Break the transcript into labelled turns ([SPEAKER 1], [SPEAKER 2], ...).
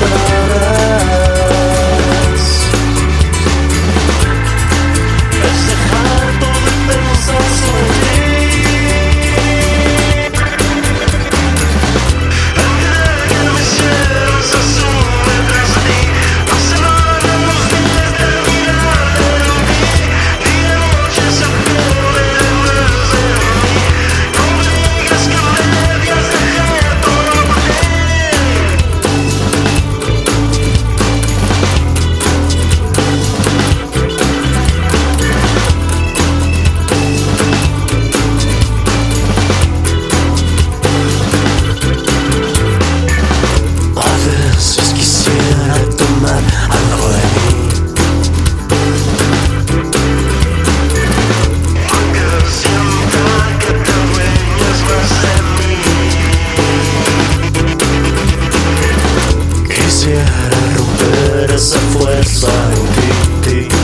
[SPEAKER 1] gonna esa fuerza en ti. ti.